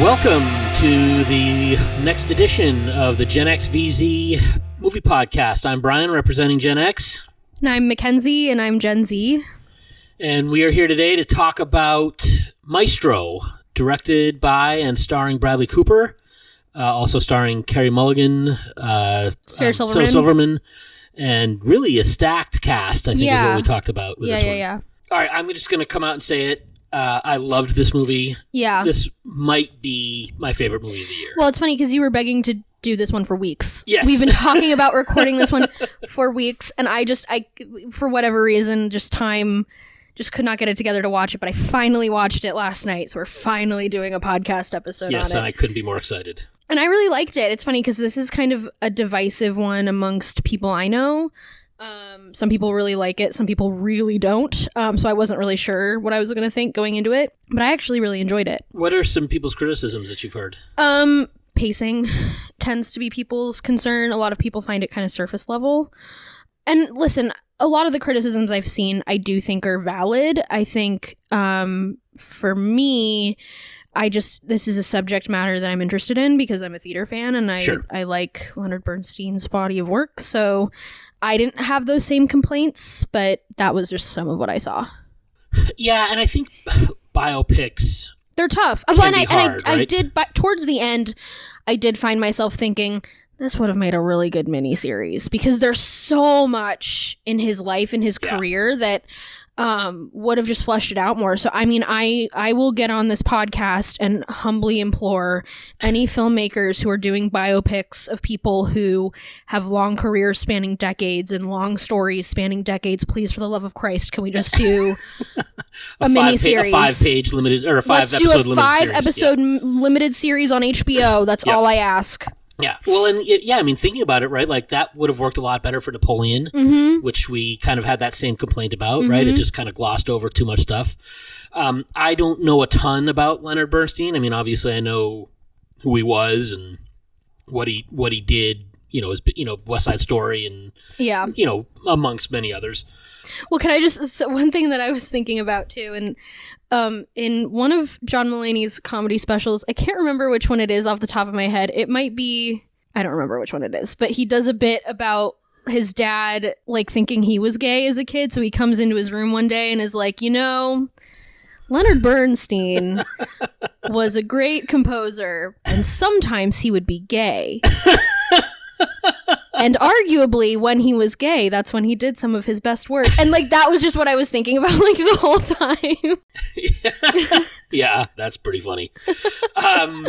Welcome to the next edition of the Gen X VZ movie podcast. I'm Brian, representing Gen X, And I'm Mackenzie, and I'm Gen Z. and we are here today to talk about Maestro, directed by and starring Bradley Cooper, uh, also starring Carey Mulligan, uh, Sarah um, Silverman. Silverman, and really a stacked cast. I think is what we talked about with Yeah, this yeah, one. yeah. All right, I'm just going to come out and say it. Uh, I loved this movie. Yeah. This might be my favorite movie of the year. Well, it's funny because you were begging to do this one for weeks. Yes. We've been talking about recording this one for weeks, and I just, I, for whatever reason, just time, just could not get it together to watch it. But I finally watched it last night, so we're finally doing a podcast episode yes, on and. I couldn't be more excited. And I really liked it. It's funny because this is kind of a divisive one amongst people I know. Um, some people really like it, some people really don't. Um, so I wasn't really sure what I was going to think going into it, but I actually really enjoyed it. What are some people's criticisms that you've heard? Um, pacing tends to be people's concern. A lot of people find it kind of surface level. And listen, a lot of the criticisms I've seen, I do think are valid. I think, um, for me, I just this is a subject matter that I'm interested in because I'm a theater fan and I Sure. I like Leonard Bernstein's body of work. So I didn't have those same complaints, but that was just some of what I saw. Yeah, and I think biopics. They're tough. Well, and, I, hard, I, I right? did, but towards the end, I did find myself thinking this would have made a really good miniseries because there's so much in his life and his Yeah. career that um, would have just fleshed it out more. So, I mean, I I will get on this podcast and humbly implore any filmmakers who are doing biopics of people who have long careers spanning decades and long stories spanning decades. Please, for the love of Christ, can we just do a, five miniseries? pa- a five-page limited or a Let's do five-episode limited five series. episode m- limited series on HBO. That's Yeah. all I ask. Yeah. Well, and yeah, I mean, thinking about it, right? Like that would have worked a lot better for Napoleon, Mm-hmm. which we kind of had that same complaint about, right? It Mhm. just kind of glossed over too much stuff. Um, I don't know a ton about Leonard Bernstein. I mean, obviously, I know who he was and what he what he did. You know, his you know West Side Story and Yeah. you know amongst many others. Well, can I just so one thing that I was thinking about too, and um, in one of John Mulaney's comedy specials, I can't remember which one it is off the top of my head. It might be I don't remember which one it is, but he does a bit about his dad like thinking he was gay as a kid, so he comes into his room one day and is like, you know. Leonard Bernstein was a great composer, and sometimes he would be gay. and arguably, when he was gay, that's when he did some of his best work. And like that was just what I was thinking about like the whole time. yeah, that's pretty funny. um,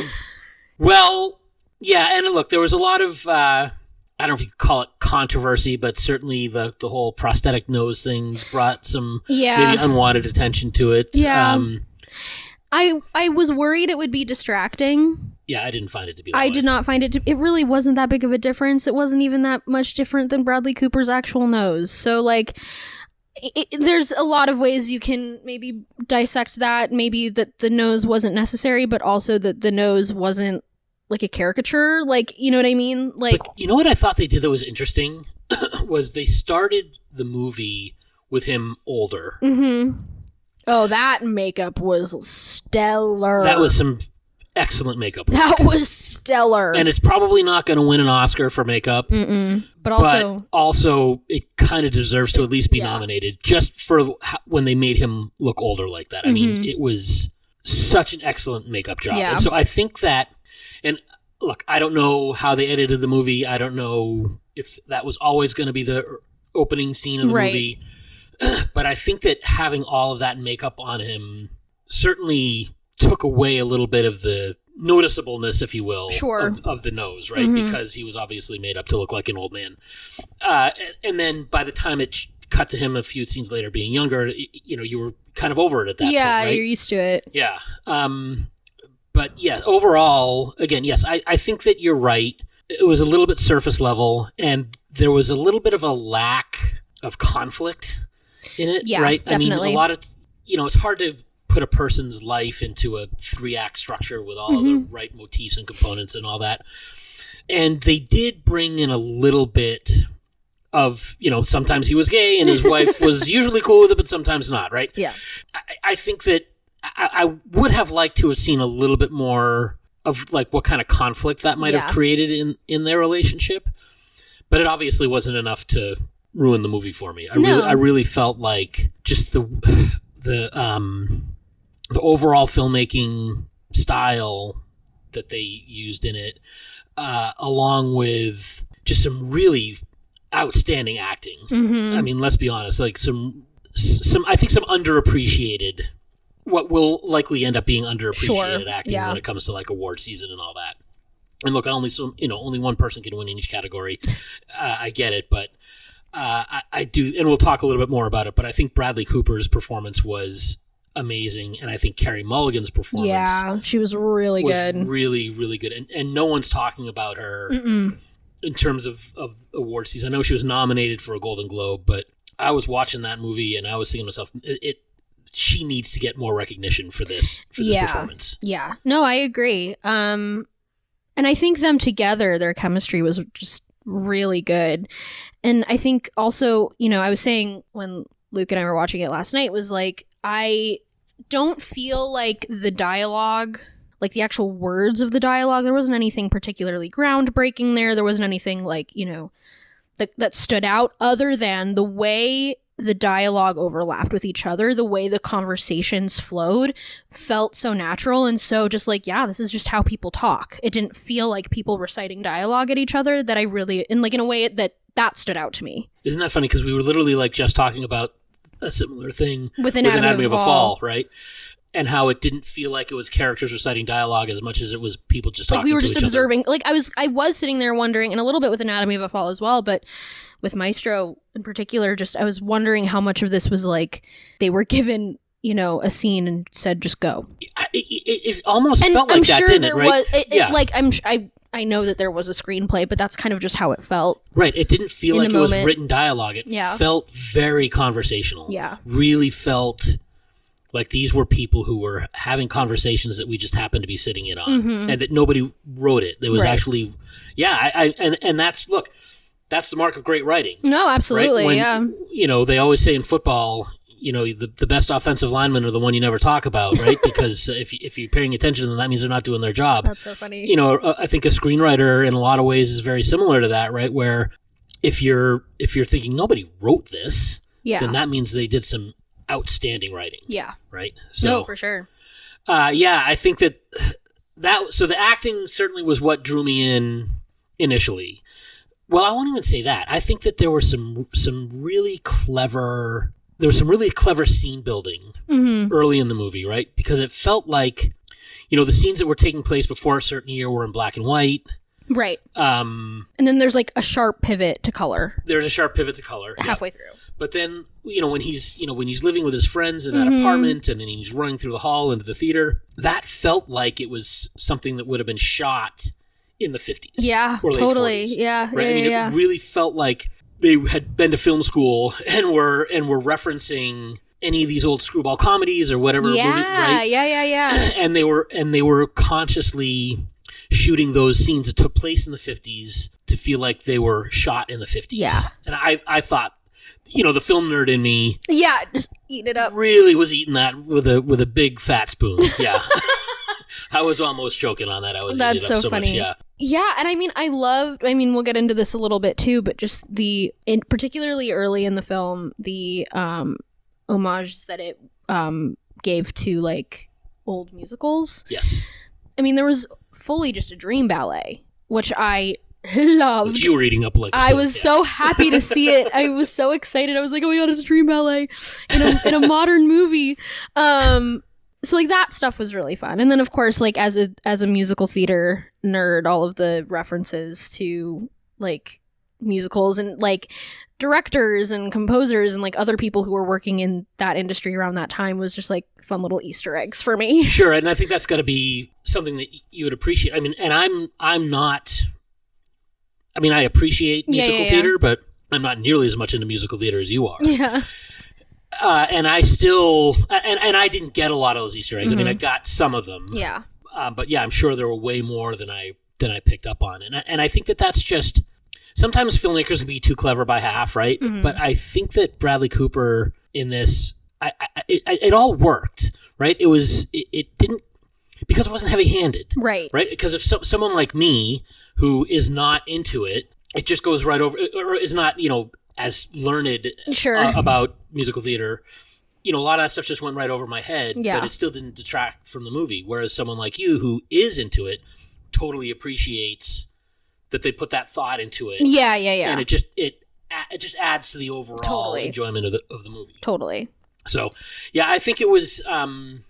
well, yeah, and look, there was a lot of uh, I don't know if you call it controversy, but certainly the the whole prosthetic nose things brought some Yeah. maybe unwanted attention to it. Yeah. Um, I I was worried it would be distracting. Yeah, I didn't find it to be. That I way. did not find it to it really wasn't that big of a difference. It wasn't even that much different than Bradley Cooper's actual nose. So like it- there's a lot of ways you can maybe dissect that. Maybe that the nose wasn't necessary, but also that the nose wasn't like a caricature. Like, you know what I mean? Like, But you know what I thought they did that was interesting was they started the movie with him older. mm-hmm. Oh, that makeup was stellar. That was some excellent makeup, that was stellar. and it's probably not going to win an Oscar for makeup. Mm-mm. But also, but also it kind of deserves to at least be Yeah. nominated just for when they made him look older like that. I mean, Mhm. it was such an excellent makeup job. Yeah. And so I think that, and look, I don't know how they edited the movie. I don't know if that was always going to be the opening scene of the Right. movie. but I think that having all of that makeup on him certainly took away a little bit of the noticeableness, if you will, Sure. of, of the nose, right? Mhm. Because he was obviously made up to look like an old man. Uh, and, then by the time it cut to him a few scenes later being younger, you know, you were kind of over it at that yeah, point, right? you're used to it. Yeah. Um, but yeah, overall, again, yes, I, I think that you're right. It was a little bit surface level, and there was a little bit of a lack of conflict in it, Yeah, right? I mean, a lot of, you know, it's hard to put a person's life into a three act structure with all the Mm-hmm. right motifs and components and all that. And they did bring in a little bit of, you know, sometimes he was gay and his wife was usually cool with it, but sometimes not, right? Yeah. I, I think that I, I would have liked to have seen a little bit more of like what kind of conflict that might Yeah. have created in in their relationship. But it obviously wasn't enough to ruin the movie for me. I No. really I really felt like just the the um the overall filmmaking style that they used in it uh along with just some really outstanding acting. hmm I mean, let's be honest, like some some I think some underappreciated what will likely end up being underappreciated Sure, acting yeah. when it comes to like award season and all that. And look, only some you know only one person can win in each category. Uh, I get it, but uh, I, I do, and we'll talk a little bit more about it. But I think Bradley Cooper's performance was amazing, and I think Carey Mulligan's performance yeah, she was really was good. really really good. And and no one's talking about her Mm-mm. in terms of, of award season. I know she was nominated for a Golden Globe, but I was watching that movie and I was thinking to myself, it, it she needs to get more recognition for this for this Yeah. performance. Yeah. No, I agree. Um and I think them together, their chemistry was just really good. And I think also, you know, I was saying when Luke and I were watching it last night was like I don't feel like the dialogue like the actual words of the dialogue there wasn't anything particularly groundbreaking there there wasn't anything like you know that that stood out other than the way the dialogue overlapped with each other the way the conversations flowed felt so natural and so just like yeah this is just how people talk it didn't feel like people reciting dialogue at each other that i really and like in a way that that stood out to me Isn't that funny? Because we were literally like just talking about a similar thing with with anatomy, Anatomy of, a a Fall, right? And how it didn't feel like it was characters reciting dialogue as much as it was people just like we were just each other. observing like i was i was sitting there wondering and a little bit with anatomy of a fall as well but with maestro in particular just i was wondering how much of this was like they were given you know a scene and said just go It, it, it almost and felt like i'm that, sure didn't there it? Right? was Yeah. like i'm i i know that there was a screenplay but that's kind of just how it felt Right. It didn't feel like it was written dialogue. It Yeah. felt very conversational. yeah Really felt like these were people who were having conversations that we just happened to be sitting in on, Mhm. and that nobody wrote it. There was Right. actually, yeah, I, I and and that's look, that's the mark of great writing. no right? absolutely When, yeah You know, they always say in football. You know, the, the best offensive linemen are the one you never talk about, right? because if, if you're paying attention to them, that means they're not doing their job. That's so funny. You know uh, i think a screenwriter in a lot of ways is very similar to that right? Where if you're if you're thinking nobody wrote this yeah. then that means they did some outstanding writing yeah. right? No so for sure. uh, yeah i think that that so the acting certainly was what drew me in initially. Well i won't even say that. I think that there were some some really clever there was some really clever scene building hmm early in the movie, right? Because it felt like, you know, the scenes that were taking place before a certain year were in black and white. right Um, and then there's like a sharp pivot to color there's a sharp pivot to color. yeah. halfway through But then, you know, when he's, you know, when he's living with his friends in that Mhm. apartment and then he's running through the hall into the theater, that felt like it was something that would have been shot in the 50s. yeah totally 40s, yeah Right? yeah I mean, yeah, it really felt like they had been to film school and were and were referencing any of these old screwball comedies or whatever yeah, movie, right? yeah, yeah, yeah. and they were and they were consciously shooting those scenes that took place in the 50s to feel like they were shot in the 50s. Yeah. And I I thought you know, the film nerd in me yeah, just eat it up. really was eating that with a with a big fat spoon. Yeah. I was almost choking on that. I was That's eating so so much. funny. Yeah. Yeah, and I mean, I loved. I mean, we'll get into this a little bit too, but just the, in, particularly early in the film, the um, homages that it um gave to like old musicals. Yes. I mean, there was fully just a dream ballet, which I loved. Which you were eating up like I was yeah. so happy to see it. I was so excited. I was like, "Oh my god, it's a dream ballet in a in a modern movie." Um, so like that stuff was really fun. And then of course, like as a as a musical theater nerd, all of the references to like musicals and like directors and composers and like other people who were working in that industry around that time was just like fun little Easter eggs for me. Sure, and I think that's got to be something that you would appreciate. I mean, and I'm I'm not. I mean, I appreciate Yeah, musical yeah, yeah. theater, but I'm not nearly as much into musical theater as you are. yeah. Uh, and I still and and I didn't get a lot of those Easter eggs. I mean. I got some of them. Yeah. Uh, but yeah, I'm sure there were way more than I than I picked up on, and I, and I think that that's just sometimes filmmakers can be too clever by half, right? Mhm. But I think that Bradley Cooper in this, I, I, it, it all worked, right? It was it, it didn't because it wasn't heavy-handed, Right. right? Because if so, someone like me who is not into it, it just goes right over, or is not you know as learned Sure. uh, about musical theater. You know, a lot of that stuff just went right over my head, Yeah. but it still didn't detract from the movie. Whereas someone like you, who is into it, totally appreciates that they put that thought into it, yeah, yeah, yeah. and it just it it just adds to the overall Totally. enjoyment of the of the movie. totally. So, yeah, I think it was. Um,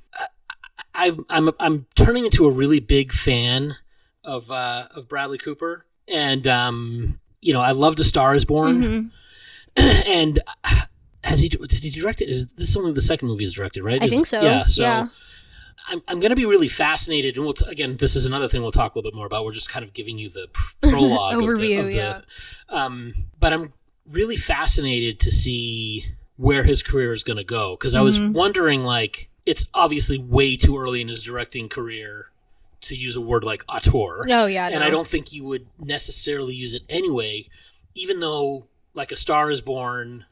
I, I'm I'm turning into a really big fan of uh, of Bradley Cooper, and um, you know, I loved A Star Is Born, Mhm. and uh, has he did he direct it? Is this is only the second movie he's directed, right? I Is- think so. Yeah. So. Yeah. I'm, I'm going to be really fascinated, and we'll t- again. This is another thing we'll talk a little bit more about. We're just kind of giving you the pr- prologue of the- Overview, of the, yeah. um, but I'm really fascinated to see where his career is going to go because I was Mhm. wondering, like, it's obviously way too early in his directing career to use a word like auteur, Oh yeah. and no. I don't think you would necessarily use it anyway, even though like A Star Is Born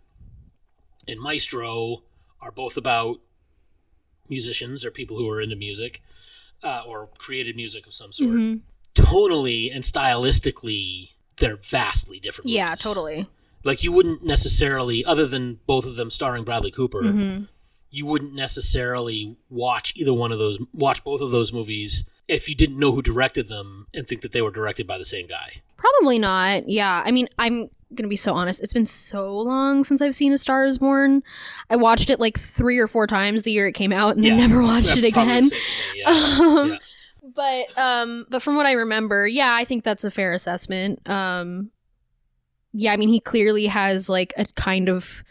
and Maestro are both about musicians or people who are into music uh, or created music of some sort. Mhm. Tonally and stylistically, they're vastly different. Yeah, movies. totally. Like you wouldn't necessarily, other than both of them starring Bradley Cooper, hmm you wouldn't necessarily watch either one of those, watch both of those movies if you didn't know who directed them and think that they were directed by the same guy. Probably not. Yeah. I mean, I'm gonna be so honest. It's been so long since I've seen A Star Is Born. I watched it like three or four times the year it came out, and Yeah. then never watched it again. the same thing, yeah. Um, Yeah. But um, but from what I remember, yeah, I think that's a fair assessment. Um, yeah, I mean, he clearly has like a kind of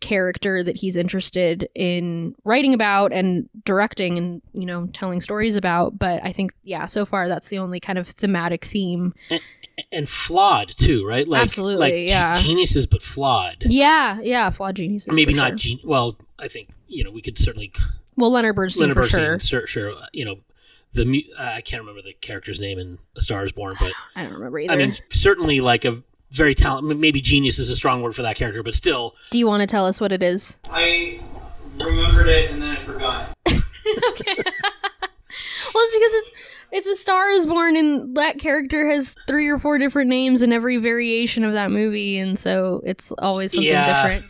character that he's interested in writing about and directing and you know telling stories about but i think yeah so far that's the only kind of thematic theme and flawed too, right? Like, Absolutely, like ge- yeah. geniuses, but flawed. yeah yeah flawed geniuses Maybe for not. sure. Gen- well, I think you know we could certainly well leonard bernstein Leonard for Bernstein, sure sure, sure. uh, You know, the mu- uh, I can't remember the character's name in A Star Is Born, but i don't remember either I mean, certainly like a very talented. Maybe genius is a strong word for that character, but still, do you want to tell us what it is I remembered it and then I forgot. okay. Well, it's because it's it's a Star is Born, and that character has three or four different names in every variation of that movie, and so it's always something Yeah. different.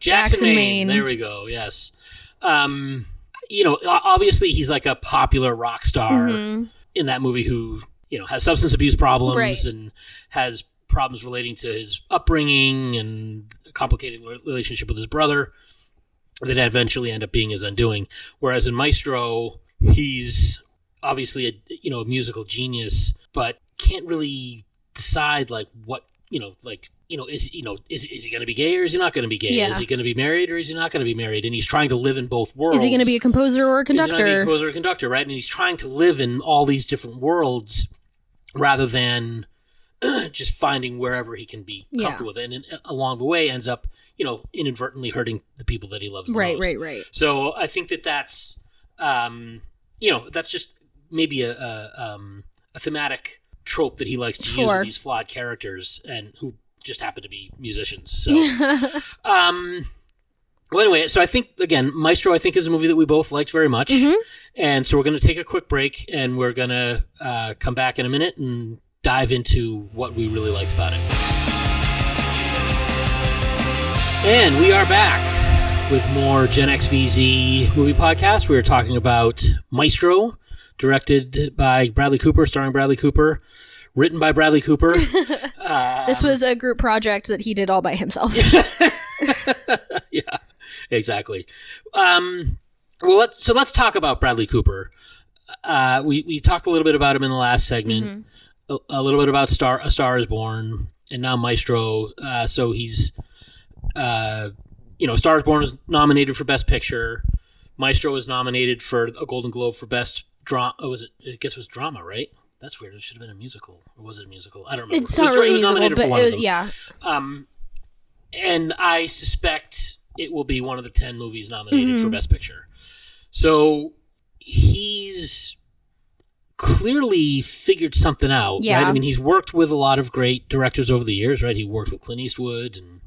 Jackson, Jackson, Maine. Maine. There we go. Yes. Um, you know, obviously he's like a popular rock star Mhm. in that movie who you know has substance abuse problems Right. and has problems relating to his upbringing and a complicated relationship with his brother that eventually end up being his undoing. Whereas in Maestro, he's obviously a you know a musical genius, but can't really decide like what you know like you know is you know is is he going to be gay or is he not going to be gay? Yeah. Is he going to be married or is he not going to be married? And he's trying to live in both worlds. Is he going to be a composer or a He's gonna be a conductor? composer or conductor, right? And he's trying to live in all these different worlds rather than just finding wherever he can be Yeah. comfortable with. it. And in, along the way, ends up, you know, inadvertently hurting the people that he loves. The Right, most. right, right. So I think that that's, um, you know, that's just maybe a a, um, a thematic trope that he likes to use with these flawed characters and who just happen to be musicians. So. Um. Well, anyway, so I think again, Maestro, I think is a movie that we both liked very much, Mhm. and so we're going to take a quick break, and we're going to uh, come back in a minute and dive into what we really liked about it. And we are back with more Gen X VZ movie podcast. We are talking about Maestro, directed by Bradley Cooper, starring Bradley Cooper, written by Bradley Cooper. Um, this was a group project that he did all by himself. yeah, exactly. Um, well, let's, so let's talk about Bradley Cooper. Uh, we we talked a little bit about him in the last segment, Mhm. a, a little bit about Star A Star Is Born, and now Maestro. Uh, so he's, uh, you know, Star Is Born was nominated for Best Picture. Maestro was nominated for a Golden Globe for Best Drama. Oh, was it? I guess it was drama, right? That's weird. It should have been a musical, or was it a musical? I don't remember. It's It was not really it was musical, but it was, yeah. Um, and I suspect it will be one of the 10 movies nominated for Mhm. Best Picture. So he's clearly figured something out. Right? I mean, he's worked with a lot of great directors over the years, right? He worked with Clint Eastwood and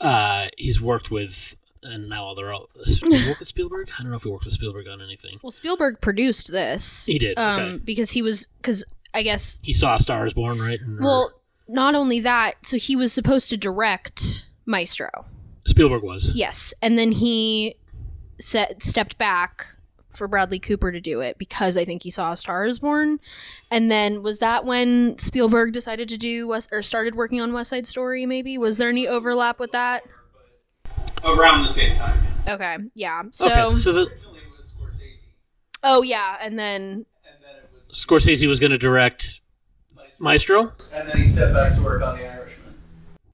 uh, he's worked with and now all they're all. Did he work with Spielberg? I don't know if he worked with Spielberg on anything. Well, Spielberg produced this. He did, Um, okay. because he was because I guess He saw Stars Born, right? And- or well, not only that, so he was supposed to direct Maestro. Spielberg was. Yes, and then he set, stepped back for Bradley Cooper to do it because I think he saw A Star Is Born. And then was that when Spielberg decided to do West or started working on West Side Story? Maybe was there any overlap with that? Around the same time. Okay, yeah. So, okay, so the Originally it was Scorsese, oh yeah, and then and then it was Scorsese was going to direct Maestro, and then he stepped back to work on The Irishman.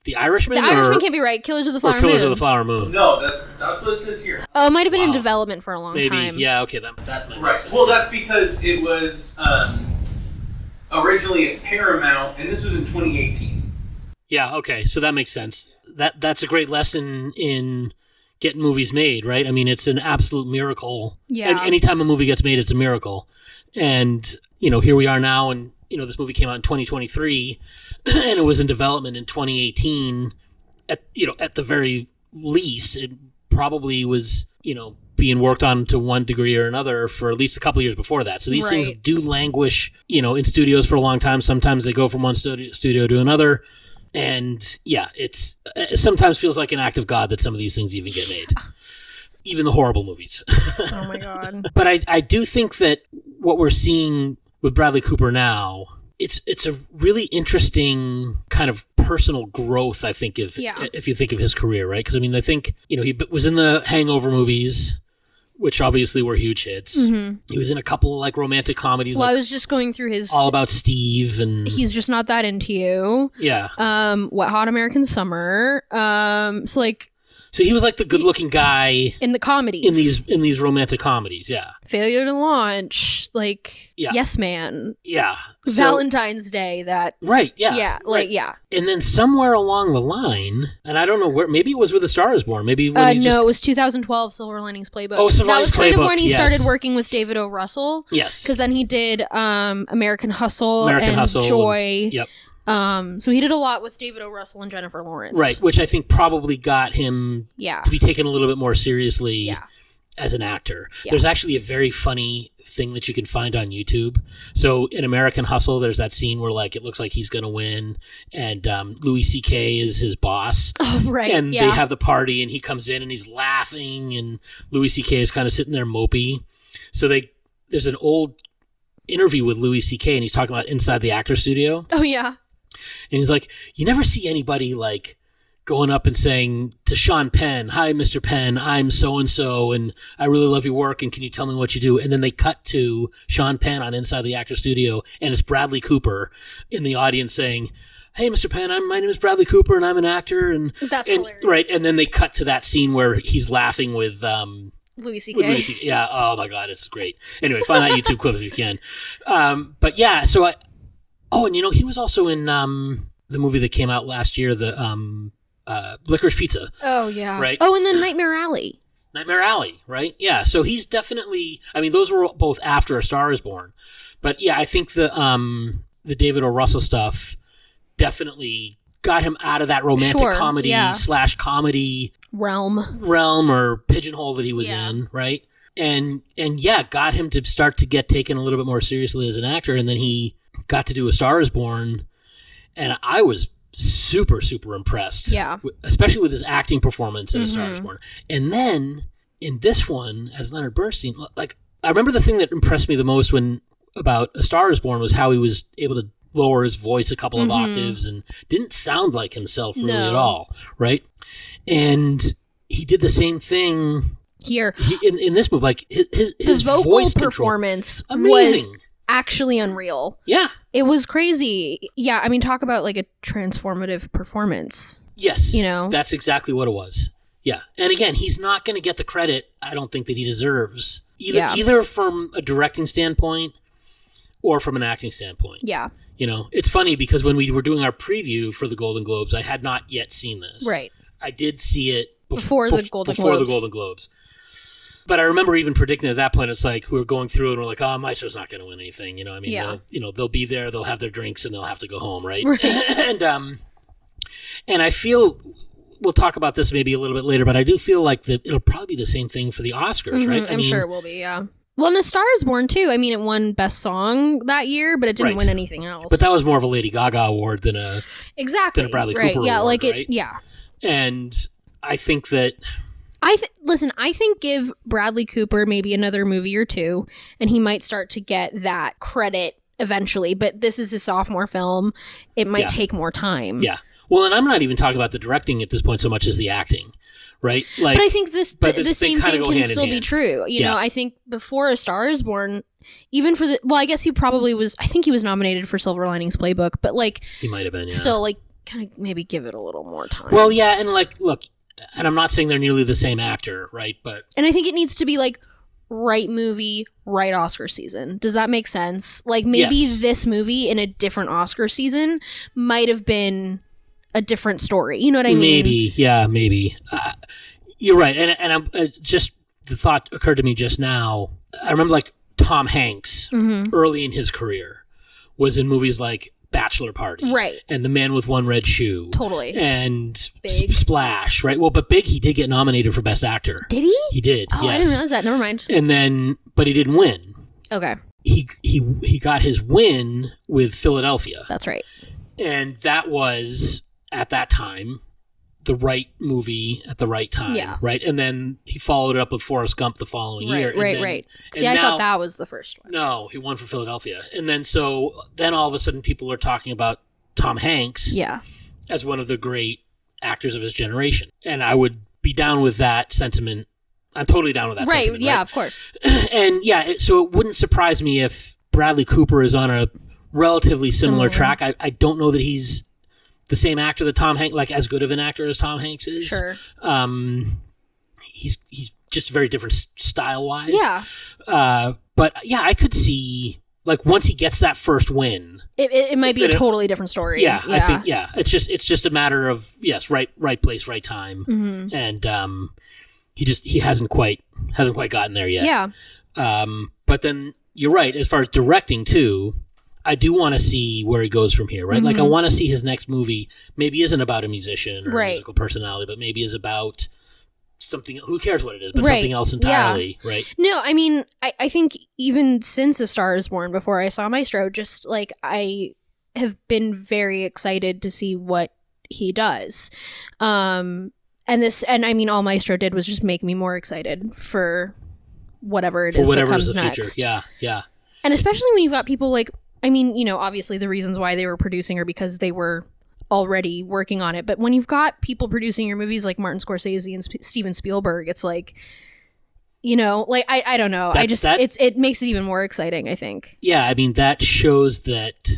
The Irishman, the Irishman or, can't be right. Killers of the Flower or Flower Killers Moon. of the Flower Moon. No, that's that's what it says here. oh, it might have been in development for a long time. Maybe, time. yeah, okay, that that might make Right. sense. Well, that's because it was um, originally at Paramount, and this was in 2018. Yeah, okay, so that makes sense. That that's a great lesson in getting movies made, right? I mean, it's an absolute miracle. Yeah. An- anytime a movie gets made, it's a miracle. And you know, here we are now, and you know, this movie came out in 2023, and it was in development in 2018. At you know, at the very least, it probably was you know being worked on to one degree or another for at least a couple of years before that. So these things do languish, you know, in studios for a long time. Sometimes they go from one studio studio to another. And yeah, it's it sometimes feels like an act of God that some of these things even get made, even the horrible movies. Oh my god. but I, I do think that what we're seeing with Bradley Cooper now, it's it's a really interesting kind of personal growth. I think if Yeah. if you think of his career, right? Because I mean, I think you know he was in the Hangover movies, which obviously were huge hits. Mhm. He was in a couple of like romantic comedies, Well, I was just going through his. All About Steve, and He's just not that into you. yeah. Um, Wet Hot American Summer. Um, so like So he was like the good-looking guy in the comedies in these in these romantic comedies. Yeah, failure to launch, like Yeah. Yes Man, yeah. So- Valentine's Day. That Right. Yeah. yeah, like right. yeah. And then somewhere along the line, and I don't know where, maybe it was with The Star Is Born. Maybe when Uh, no, just, it was 2012 Silver Linings Playbook. Oh, Silver Linings Playbook. that was kind of when he yes. started working with David O. Russell. yes, Because then he did um, American Hustle American and Hustle and- Joy. yep. Um, so he did a lot with David O. Russell and Jennifer Lawrence. right, which I think probably got him Yeah. to be taken a little bit more seriously Yeah. as an actor. Yeah. There's actually a very funny thing that you can find on YouTube. So in American Hustle, there's that scene where like it looks like he's gonna win, and um, Louis C.K. is his boss. Oh, right. and yeah. they have the party and he comes in and he's laughing and Louis C.K. is kind of sitting there mopey. So they there's an old interview with Louis C.K. and he's talking about inside the actor studio oh, yeah. And he's like, you never see anybody like going up and saying to Sean Penn, "Hi, Mr. Penn, I'm so and so, and I really love your work, and can you tell me what you do?" And then they cut to Sean Penn on Inside the Actor Studio, and it's Bradley Cooper in the audience saying. Hey, Mr. Penn, I'm, my name is Bradley Cooper, and I'm an actor, and That's and, hilarious. right. And then they cut to that scene where he's laughing with um Louis C.K. with Louis C- Yeah. Oh my God, it's great. Anyway, find that YouTube clip if you can. Um, but yeah, so I. Oh, and you know he was also in um the movie that came out last year, the um uh Licorice Pizza, Oh, yeah. Right. Oh, and then Nightmare Alley. Nightmare Alley, right? Yeah. So he's definitely. I mean, those were both after A Star Is Born, but yeah, I think the um the David O. Russell stuff definitely got him out of that romantic Sure, comedy yeah. slash comedy Realm. realm or pigeonhole that he was Yeah. in, right? And and yeah, got him to start to get taken a little bit more seriously as an actor, and then he got to do A Star Is Born, and I was super super impressed. Yeah. especially with his acting performance in A Star Is Mhm. Born, and then in this one as Leonard Bernstein, like I remember the thing that impressed me the most when about A Star Is Born was how he was able to lower his voice a couple of Mhm. octaves and didn't sound like himself really No. at all, right? And he did the same thing Here. he, in in this movie. Like his his, The vocal voice control, performance was amazing. Actually unreal. yeah. It was crazy. Yeah, I mean, talk about like a transformative performance. Yes. You know? that's exactly what it was. Yeah. And again, he's not going to get the credit I don't think that he deserves either Yeah. either from a directing standpoint or from an acting standpoint. Yeah, You know, it's funny because when we were doing our preview for the Golden Globes, I had not yet seen this. right. I did see it bef- Before the Golden before Globes. the Golden Globes. But I remember even predicting at that point, it's like we were going through and we're like, "Oh, Maestro's not going to win anything." You know, I mean, Yeah. you know, they'll be there, they'll have their drinks, and they'll have to go home, right? Right. and um, and I feel we'll talk about this maybe a little bit later, but I do feel like that it'll probably be the same thing for the Oscars, Mhm, right? I'm sure it will be. Yeah. Well, and A Star Is Born too. I mean, it won Best Song that year, but it didn't Right. win anything else. but that was more of a Lady Gaga award than a. exactly than a Bradley right. Cooper yeah, award, like it. right? Yeah. And I think that I th- listen. I think give Bradley Cooper maybe another movie or two, and he might start to get that credit eventually. But this is a sophomore film; it might Yeah. take more time. Yeah. Well, and I'm not even talking about the directing at this point so much as the acting, right? Like, but I think this the, the same thing can still be true. You Yeah. know, I think before A Star Is Born, even for the well, I guess he probably was. I think he was nominated for Silver Linings Playbook, but like he might have been. Yeah. still, like kind of maybe give it a little more time. Well, yeah, and like, look, and I'm not saying they're nearly the same actor, right? But and I think it needs to be like right movie, right Oscar season. Does that make sense? Like maybe Yes. this movie in a different Oscar season might have been a different story. You know what I mean? maybe, yeah, maybe. Uh, you're right, and and I'm uh, just the thought occurred to me just now. I remember like Tom Hanks hmm early in his career was in movies like Bachelor Party, Right. and The Man with One Red Shoe, Totally. and Big. S- Splash, right? Well, but Big, he did get nominated for Best Actor. Did he? He did, Oh, I didn't yes, realize that. Never mind. and then but he didn't win. Okay, He he he got his win with Philadelphia. that's right. and that was at that time the right movie at the right time Yeah. right and then he followed it up with Forrest Gump the following year Right, and right, then- right. See, I now- thought that was the first one. no he won for Philadelphia and then so then all of a sudden people are talking about Tom Hanks Yeah. as one of the great actors of his generation and I would be down with that sentiment I'm totally down with that Right. sentiment, Yeah. Of course. and yeah, it, so it wouldn't surprise me if Bradley Cooper is on a relatively similar Similar. track. I, I don't know that he's the same actor that Tom Hanks, like as good of an actor as Tom Hanks is. Sure. Um, he's he's just very different style wise. Yeah. Uh, but yeah, I could see like once he gets that first win. It, it, it might be a Then it- totally different story. Yeah, Yeah. I think yeah, it's just it's just a matter of yes, right right place, right time, hmm and um, he just he hasn't quite hasn't quite gotten there yet. Yeah. Um, but then you're right. As far as directing too, I do want to see where he goes from here. Right? Like I Mhm. want to see his next movie. Maybe isn't about a musician or a musical personality, but maybe is about something. Who cares what it is? But Right. something else Yeah. entirely. Right? No, I mean, I, I think even since A Star is Born, before I saw Maestro, just like I have been very excited to see what he does. Um, and this, and I mean, all Maestro did was just make me more excited for whatever it is For that whatever comes is the next. future. Yeah. Yeah. And especially when you've got people like, I mean, you know, obviously the reasons why they were producing are because they were already working on it. But when you've got people producing your movies like Martin Scorsese and Sp- Steven Spielberg, it's like, you know, like I, I don't know. I just that- it's it makes it even more exciting. I think Yeah. I mean, that shows that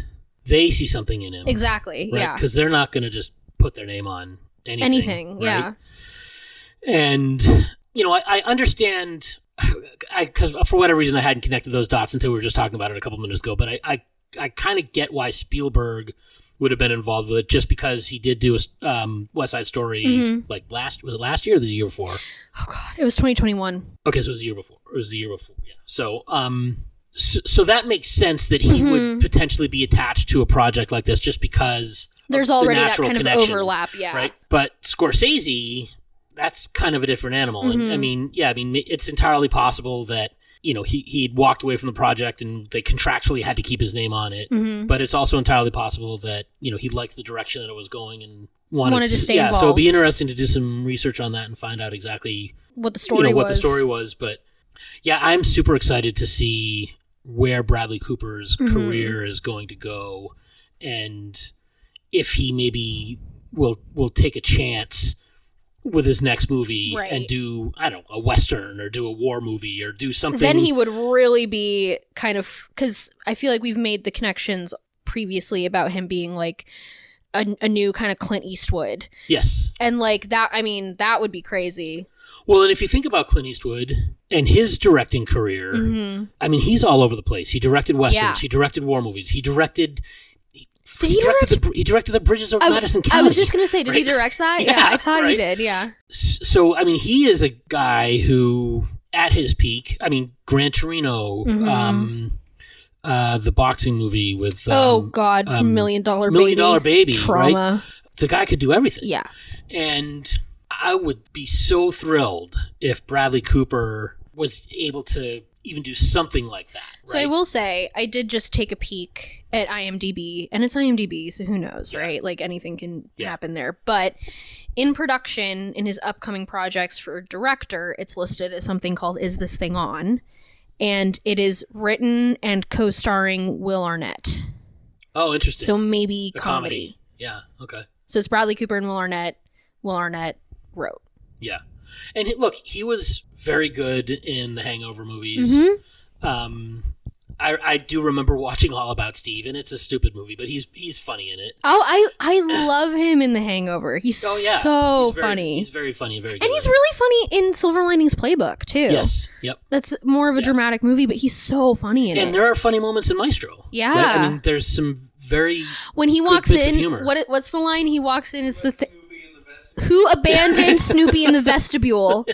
they see something in him. exactly. Right? Yeah, Because they're not going to just put their name on anything. anything. right? Yeah, and you know I, I understand because for whatever reason I hadn't connected those dots until we were just talking about it a couple minutes ago. But I I, I kind of get why Spielberg would have been involved with it just because he did do a um, West Side Story Mhm. like last was it last year or the year before? Oh God, it was 2021. Okay, so it was the year before. It was the year before. Yeah. So um. So, so that makes sense that he Mhm. would potentially be attached to a project like this just because There's of the already that kind of overlap. Yeah, right? But Scorsese, that's kind of a different animal. And I Mhm. mean, yeah, I mean, it's entirely possible that you know he he'd walked away from the project and they contractually had to keep his name on it. hmm But it's also entirely possible that you know he liked the direction that it was going and wanted, Wanted to stay Yeah, so it'd be interesting to do some research on that and find out exactly What the you story know what was. the story was. But yeah, I'm super excited to see where Bradley Cooper's Mhm. career is going to go, and if he maybe will will take a chance with his next movie Right. and do I don't know a western or do a war movie or do something. then he would really be kind of because I feel like we've made the connections previously about him being like a, a new kind of Clint Eastwood, yes. and like that. I mean, that would be crazy. Well, and if you think about Clint Eastwood and his directing career, hmm I mean, he's all over the place. He directed westerns. Yeah. He directed war movies. He directed. He, Did he directed the, he directed the Bridges over I- Madison County. I was just gonna say, did he direct that? Yeah, Yeah, I thought he did. Yeah. So I mean, he is a guy who, at his peak, I mean, Gran Torino, Mhm. um, uh, the boxing movie with um, oh God, um, million dollar Million baby. Dollar Baby, right? the guy could do everything. Yeah. And I would be so thrilled if Bradley Cooper was able to even do something like that. So I will say, I did just take a peek at IMDb, and it's IMDb, so who knows, Yeah. right? Like anything can Yeah. happen there. But in production, in his upcoming projects for director, it's listed as something called "Is This Thing On," and it is written and co-starring Will Arnett. Oh, interesting. So maybe A comedy. yeah. Okay. So it's Bradley Cooper and Will Arnett. Will Arnett wrote. Yeah. And he, look, he was very good in the Hangover movies. Mhm. Um, I, I do remember watching All About Steve, and it's a stupid movie, but he's he's funny in it. Oh, I I love him in The Hangover. He's Oh yeah, so He's very- funny. He's very funny, and very good. and he's really funny in Silver Linings Playbook too. yes, yep. that's more of a Yeah. dramatic movie, but he's so funny in And it. And there are funny moments in Maestro. Yeah. Right? I mean, there's some very When he walks in, what what's the line? He walks in. It's the th- Snoopy in the vest. Who abandoned Snoopy in the vestibule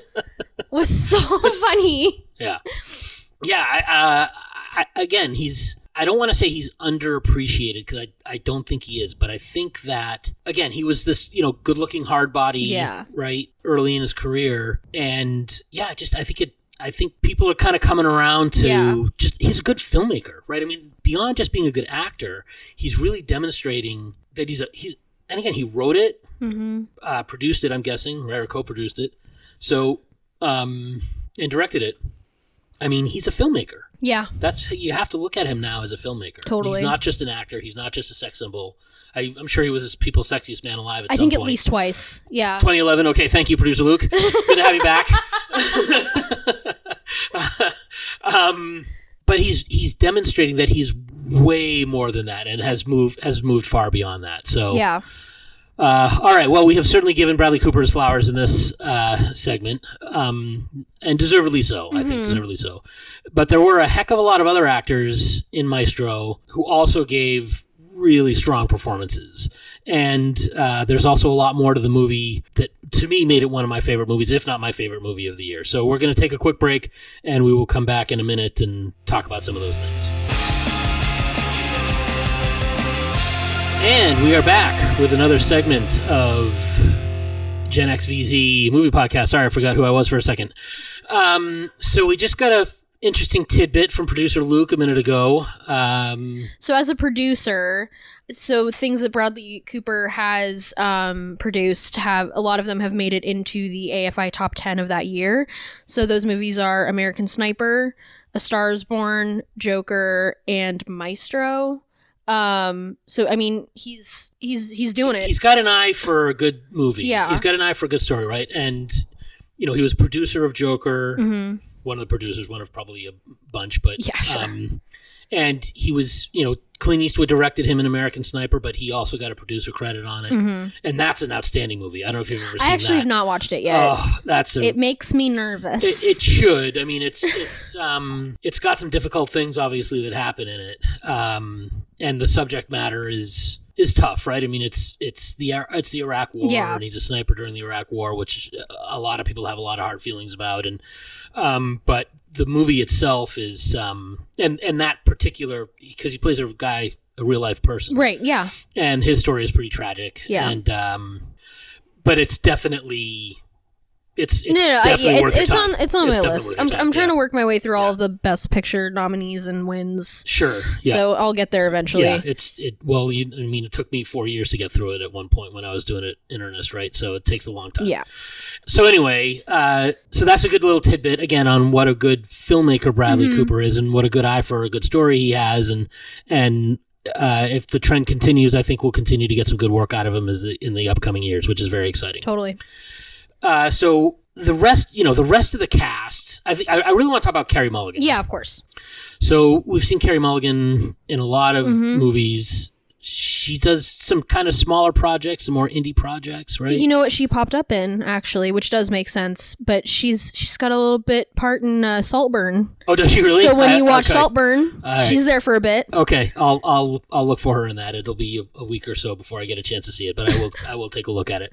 was so funny. yeah, yeah. I, uh, I, again, he's. I don't want to say he's underappreciated because I, I don't think he is, but I think that again he was this you know good looking hard body Yeah. right early in his career and yeah just I think it I think people are kind of coming around to Yeah. just he's a good filmmaker right I mean beyond just being a good actor he's really demonstrating that he's a he's and again he wrote it hmm uh, produced it I'm guessing right or co-produced it so um and directed it I mean he's a filmmaker Yeah, that's you have to look at him now as a filmmaker. Totally. he's not just an actor. He's not just a sex symbol. I, I'm sure he was people's sexiest man alive. At I think at least twice. Yeah, 2011. Okay, thank you, producer Luke. Good to have you back. um, but he's he's demonstrating that he's way more than that and has moved has moved far beyond that. So yeah. Uh, all right. Well, we have certainly given Bradley Cooper his flowers in this uh, segment, um, and deservedly so. I think Mhm. deservedly so. But there were a heck of a lot of other actors in Maestro who also gave really strong performances, and uh, there's also a lot more to the movie that, to me, made it one of my favorite movies, if not my favorite movie of the year. So we're going to take a quick break, and we will come back in a minute and talk about some of those things. And we are back with another segment of Gen X VZ movie podcast. Sorry, I forgot who I was for a second. Um, so we just got a interesting tidbit from producer Luke a minute ago. Um, So as a producer, so things that Bradley Cooper has um, produced have a lot of them have made it into the AFI top ten of that year. So those movies are American Sniper, A Star Is Born, Joker, and Maestro. Um, so I mean, he's he's he's doing it. he's got an eye for a good movie. Yeah. he's got an eye for a good story, right? And you know, he was producer of Joker. hmm one of the producers, one of probably a bunch, but Yeah, sure. Um, and he was, you know, Clint Eastwood directed him in American Sniper, but he also got a producer credit on it, hmm and that's an outstanding movie. I don't know if you've ever seen I actually that. have not watched it yet. Oh, that's a. it makes me nervous. it, it should. I mean, it's it's um it's got some difficult things obviously that happen in it, um, and the subject matter is is tough, right? I mean, it's it's the it's the Iraq War, Yeah. and he's a sniper during the Iraq War, which a lot of people have a lot of hard feelings about, and um, but the movie itself is um, and and that particular because he plays a guy, a real life person, right? Yeah. and his story is pretty tragic, Yeah. and um, but it's definitely. It's, it's no, no, I, definitely worth it's, it's on it's on It's my list. I'm, I'm trying yeah. to work my way through all Yeah. of the best picture nominees and wins. Sure. Yeah. So I'll get there eventually. yeah. It's it. Well, you, I mean, it took me four years to get through it at one point when I was doing it in earnest, right? So it takes a long time. Yeah. So anyway, uh, so that's a good little tidbit again on what a good filmmaker Bradley Mhm. Cooper is, and what a good eye for a good story he has, and and. Uh, if the trend continues, I think we'll continue to get some good work out of him as the, in the upcoming years, which is very exciting. Totally. Uh, so the rest, you know, the rest of the cast, I think I, I really want to talk about Carey Mulligan. Yeah, of course. So we've seen Carey Mulligan in a lot of Mhm. movies. She does some kind of smaller projects, some more indie projects, right? You know what she popped up in actually, which does make sense. But she's she's got a little bit part in uh, Saltburn. oh, does she really? So when I- you watch okay. Saltburn, right. she's there for a bit. Okay, I'll I'll I'll look for her in that. It'll be a, a week or so before I get a chance to see it, but I will I will take a look at it.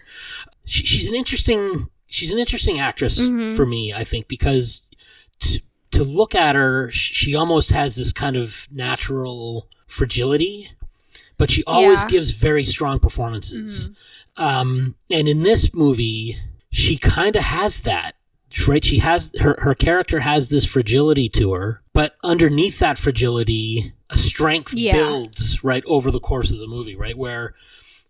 She, she's an interesting she's an interesting actress Mhm. for me, I think, because to to look at her, she almost has this kind of natural fragility, but she always Yeah. gives very strong performances. Um, and in this movie, she kind of has that, right? She has her her character has this fragility to her, but underneath that fragility, a strength Yeah. builds right over the course of the movie, right? Where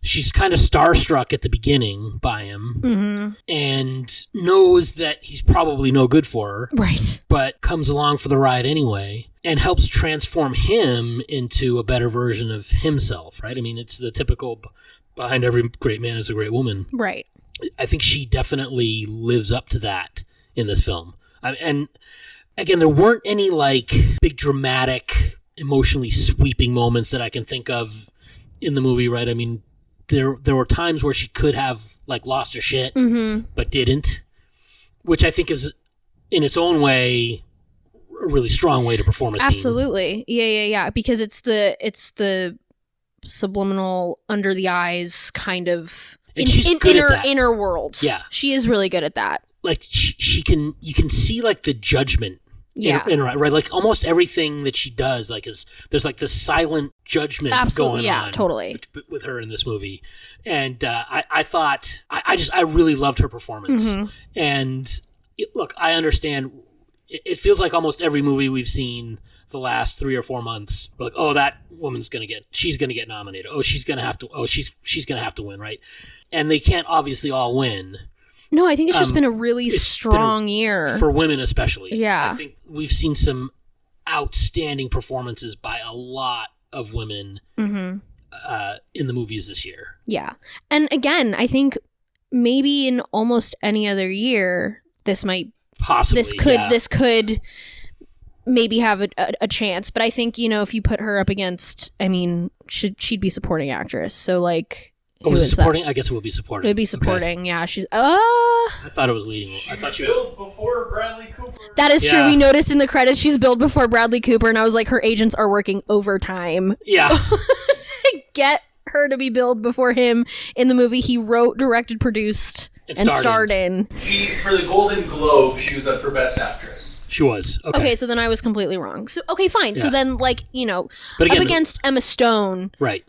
she's kind of starstruck at the beginning by him hmm and knows that he's probably no good for her, Right. but comes along for the ride anyway and helps transform him into a better version of himself, right? I mean, it's the typical behind every great man is a great woman. Right. I think she definitely lives up to that in this film. I, and again, there weren't any like big dramatic, emotionally sweeping moments that I can think of in the movie, right? I mean, there there were times where she could have like lost her shit hmm but didn't, which I think is in its own way a really strong way to perform a scene. Absolutely. Yeah, yeah, yeah. Because it's the it's the subliminal under the eyes kind of in, at inner inner world. Yeah. She is really good at that. Like she, she can, you can see like the judgment Yeah. in, in right? Like almost everything that she does, like is there's like this silent judgment Absolutely. going Yeah, on. totally. with- With her in this movie, and uh, I, I thought I, I just I really loved her performance. Mhm. And it, look, I understand. It, it feels like almost every movie we've seen the last three or four months, we're like, oh, that woman's gonna get, she's gonna get nominated. Oh, she's gonna have to. Oh, she's she's gonna have to win, right? And they can't obviously all win No, I think it's just Um, been a really it's a- strong year. for women, especially. Yeah. I think we've seen some outstanding performances by a lot of women hmm uh, in the movies this year. Yeah. And again, I think maybe in almost any other year, this might Possibly, this could yeah. this could maybe have a, a, a chance but i think you know if you put her up against i mean should she'd be supporting actress so like Oh, who was it is that? supporting? I guess it would be supporting. it would be Okay. supporting yeah she's uh I thought it was leading. I thought she was. Billed before Bradley Cooper. that is true we noticed in the credits she's billed before bradley cooper and i was like her agents are working overtime Yeah, to get her to be billed before him in the movie he wrote directed produced And and, starred starred in She for the Golden Globe, she was up for Best Actress. she was. Okay, okay. so then i was completely wrong so okay fine so then like you know but again, up against emma stone right?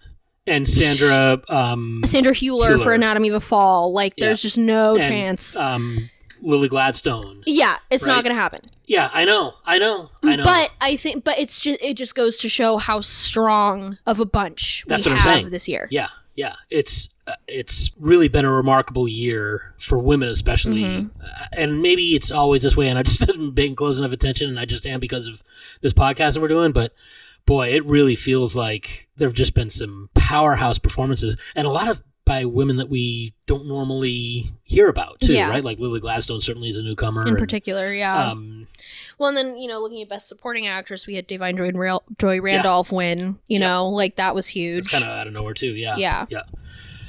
And Sandra, um, Sandra Hüller, for Anatomy of a Fall. Like, Yeah. there's just no and, chance. Um, Lily Gladstone. yeah, it's right. not gonna happen. Yeah, I know, I know, I know. But I think, but it's just it just goes to show how strong of a bunch That's we what I'm have saying. this year. yeah, yeah, it's uh, it's really been a remarkable year for women, especially, Mhm. uh, and maybe it's always this way, and I just haven't been close enough attention, and I just am because of this podcast that we're doing, but. Boy, it really feels like there have just been some powerhouse performances, and a lot of by women that we don't normally hear about too, Yeah. right? Like Lily Gladstone certainly is a newcomer. In and, particular, yeah. um, well, and then you know, looking at Best Supporting Actress, we had Da'Vine Joy, Ra- Joy Randolph win. You Yeah. know, like that was huge. It's kind of out of nowhere too. Yeah. Yeah. Yeah.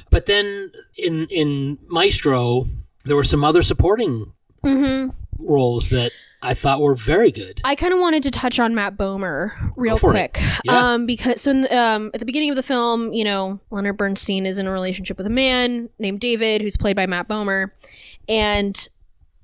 But then in in Maestro, there were some other supporting hmm roles that I thought were very good. I kind of wanted to touch on Matt Bomer real Go for it. quick, Yeah. um, because so in the, um, at the beginning of the film, you know, Leonard Bernstein is in a relationship with a man named David, who's played by Matt Bomer, and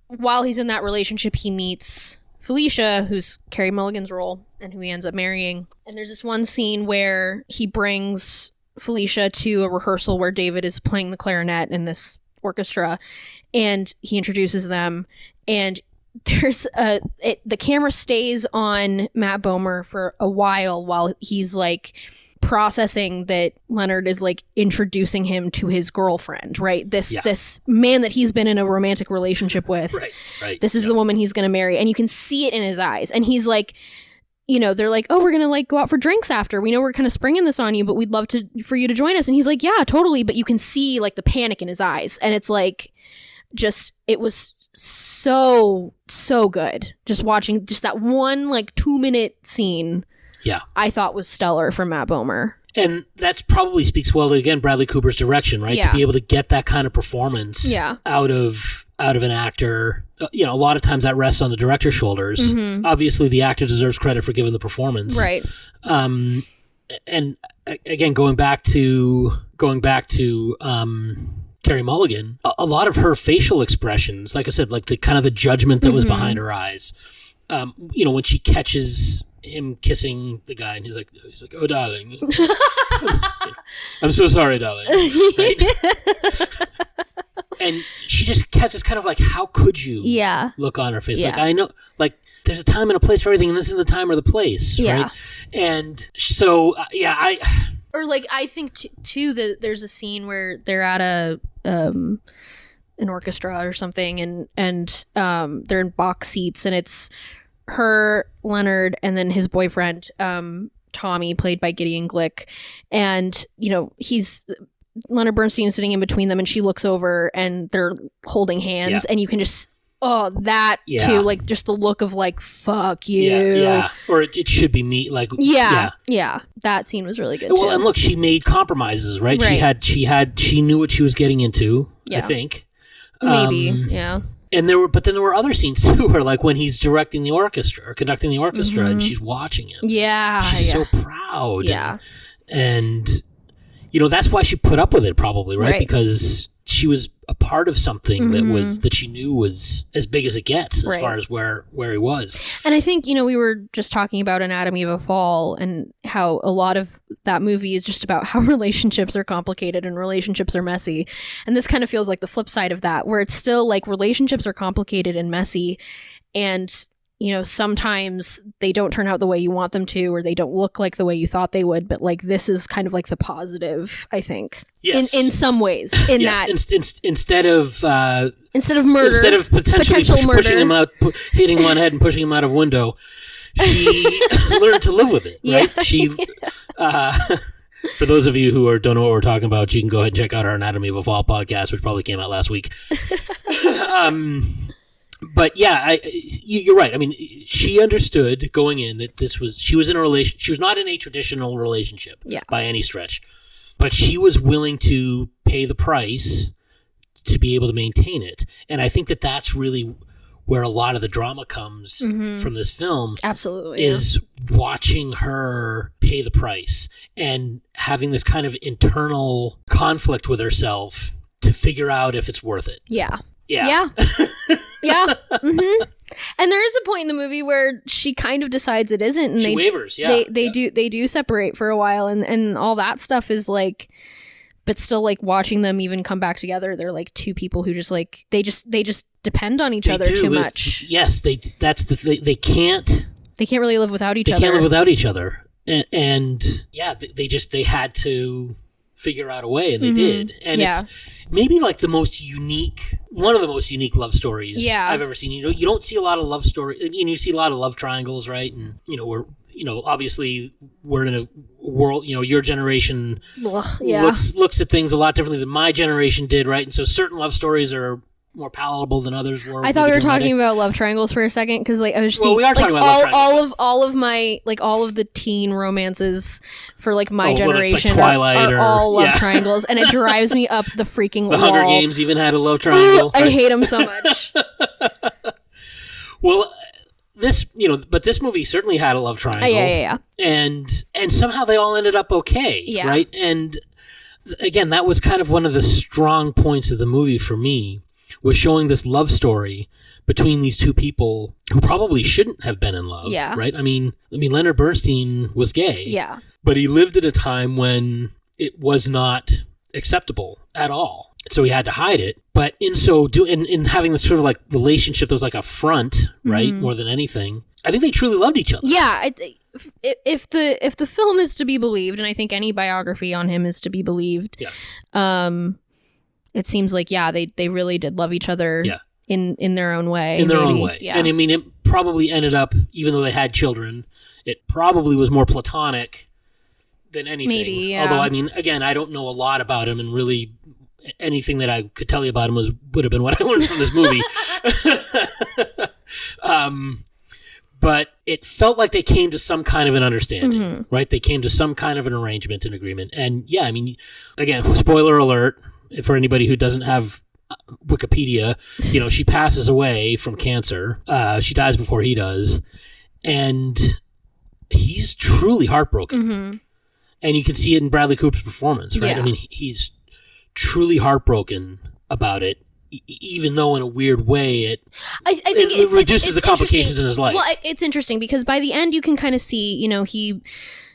while he's in that relationship, he meets Felicia, who's Carey Mulligan's role, and who he ends up marrying. And there's this one scene where he brings Felicia to a rehearsal where David is playing the clarinet in this orchestra, and he introduces them, and there's a it, the camera stays on Matt Bomer for a while while he's like processing that Leonard is like introducing him to his girlfriend, right? This Yeah. this man that he's been in a romantic relationship with. Right. Right. This is Yeah. the woman he's going to marry and you can see it in his eyes and he's like you know, they're like, "Oh, we're going to like go out for drinks after. We know we're kind of springing this on you, but we'd love to for you to join us." And he's like, "Yeah, totally." But you can see like the panic in his eyes and it's like just it was so so good just watching just that one like two minute scene Yeah. i thought was stellar from matt bomer and that's probably speaks well to again Bradley Cooper's direction, right? Yeah. To be able to get that kind of performance Yeah. out of out of an actor. Uh, You know, a lot of times that rests on the director's shoulders. Mhm. Obviously, the actor deserves credit for giving the performance. right um and again going back to going back to um Carey Mulligan, a, a lot of her facial expressions, like I said, like the kind of the judgment that was Mhm. behind her eyes. Um, you know, when she catches him kissing the guy, and he's like, he's like, "Oh, darling, I'm so sorry, darling." Right? And she just has this kind of like, "How could you?" yeah. look on her face. Like Yeah. I know, like there's a time and a place for everything, and this is the time or the place, Yeah. right? And so, uh, yeah, I Or like I think t- too that there's a scene where they're at a um an orchestra or something and and um they're in box seats and it's her Leonard and then his boyfriend um Tommy played by Gideon Glick and you know he's Leonard Bernstein sitting in between them and she looks over and they're holding hands and you can just oh that Yeah. too like just the look of like fuck you yeah, yeah, or it, it should be me, like yeah, yeah. That scene was really good Well, too. and look, she made compromises, right? She had, she had, she knew what she was getting into. I think. Maybe, Um, yeah. and there were, but then there were other scenes too, where like when he's directing the orchestra or conducting the orchestra, and Mhm. she's watching him. Yeah, she's yeah. so proud. yeah. and you know that's why she put up with it probably right, Right. because she was a part of something that Mhm. was that she knew was as big as it gets as Right. far as where where he was And I think, you know, we were just talking about Anatomy of a Fall and how a lot of that movie is just about how relationships are complicated and relationships are messy. And this kind of feels like the flip side of that, where it's still like relationships are complicated and messy. And, you know, sometimes they don't turn out the way you want them to, or they don't look like the way you thought they would. But like this is kind of like the positive, I think, yes in, in some ways, in yes that in, in, instead of uh, instead of murder, instead of potentially potential push- pushing him out pu- hitting him on head and pushing him out of window she learned to live with it right Yeah. she uh, for those of you who are don't know what we're talking about you can go ahead and check out our anatomy of a fall podcast which probably came out last week um but yeah I, you, you're right i mean she understood going in that this was she was in a relation she was not in a traditional relationship Yeah. by any stretch but she was willing to pay the price to be able to maintain it and i think that that's really where a lot of the drama comes Mhm. from this film absolutely yeah. is watching her pay the price and having this kind of internal conflict with herself to figure out if it's worth it. yeah. Yeah. Yeah. yeah. hmm And there is a point in the movie where she kind of decides it isn't, and she they wavers. Yeah. they they Yeah. do they do separate for a while, and and all that stuff is like, but still like watching them even come back together. They're like two people who just like they just they just depend on each They other do. too It- much. yes, they. That's the. They, they can't. They can't really live without each They other. They can't live without each other. And, and yeah, they, they just they had to figure out a way, and they Mhm. did. And Yeah. it's maybe like the most unique, one of the most unique love stories Yeah. I've ever seen. You know, you don't see a lot of love story, and you see a lot of love triangles, right? And you know, we're you know, obviously we're in a world. You know, your generation Ugh, yeah. looks looks at things a lot differently than my generation did, right? And so certain love stories are more palatable than others were. I thought we were talking about love triangles for a second because, like, I was just Well, we thinking, are talking like, about all, all of all of my like all of the teen romances for like my Oh, it's like generation are- are, or- all love yeah. triangles, and it drives me up the freaking The wall. Hunger Games even had a love triangle. I right? hate them so much. Well, this you know, but this movie certainly had a love oh, triangle, yeah, yeah, yeah. and and somehow they all ended up okay, Yeah. right? And again, that was kind of one of the strong points of the movie for me was showing this love story between these two people who probably shouldn't have been in love, Yeah. right? I mean, I mean, Leonard Bernstein was gay, Yeah. but he lived at a time when it was not acceptable at all. So he had to hide it. But in so do in, in having this sort of like relationship that was like a front, right? Mhm. More than anything. I think they truly loved each other. Yeah, I, if, if the if the film is to be believed, and I think any biography on him is to be believed, Yeah. um, it seems like yeah, they they really did love each other, Yeah. in in their own way, in their own way. yeah, And I mean, it probably ended up, even though they had children, it probably was more platonic than anything. Maybe, yeah. Although, I mean, again, I don't know a lot about him, and really anything that I could tell you about him was would have been what I learned from this movie. um, but it felt like they came to some kind of an understanding, Mhm. right? They came to some kind of an arrangement and agreement. And yeah, I mean, again, spoiler alert for anybody who doesn't have uh, Wikipedia, you know, she passes away from cancer. Uh, she dies before he does. And he's truly heartbroken. Mhm. And you can see it in Bradley Cooper's performance, right? Yeah. I mean, he's truly heartbroken about it. even though in a weird way it I, I think it, it's, reduces it's, the complications in his life. Well, it's interesting because by the end, you can kind of see, you know, he.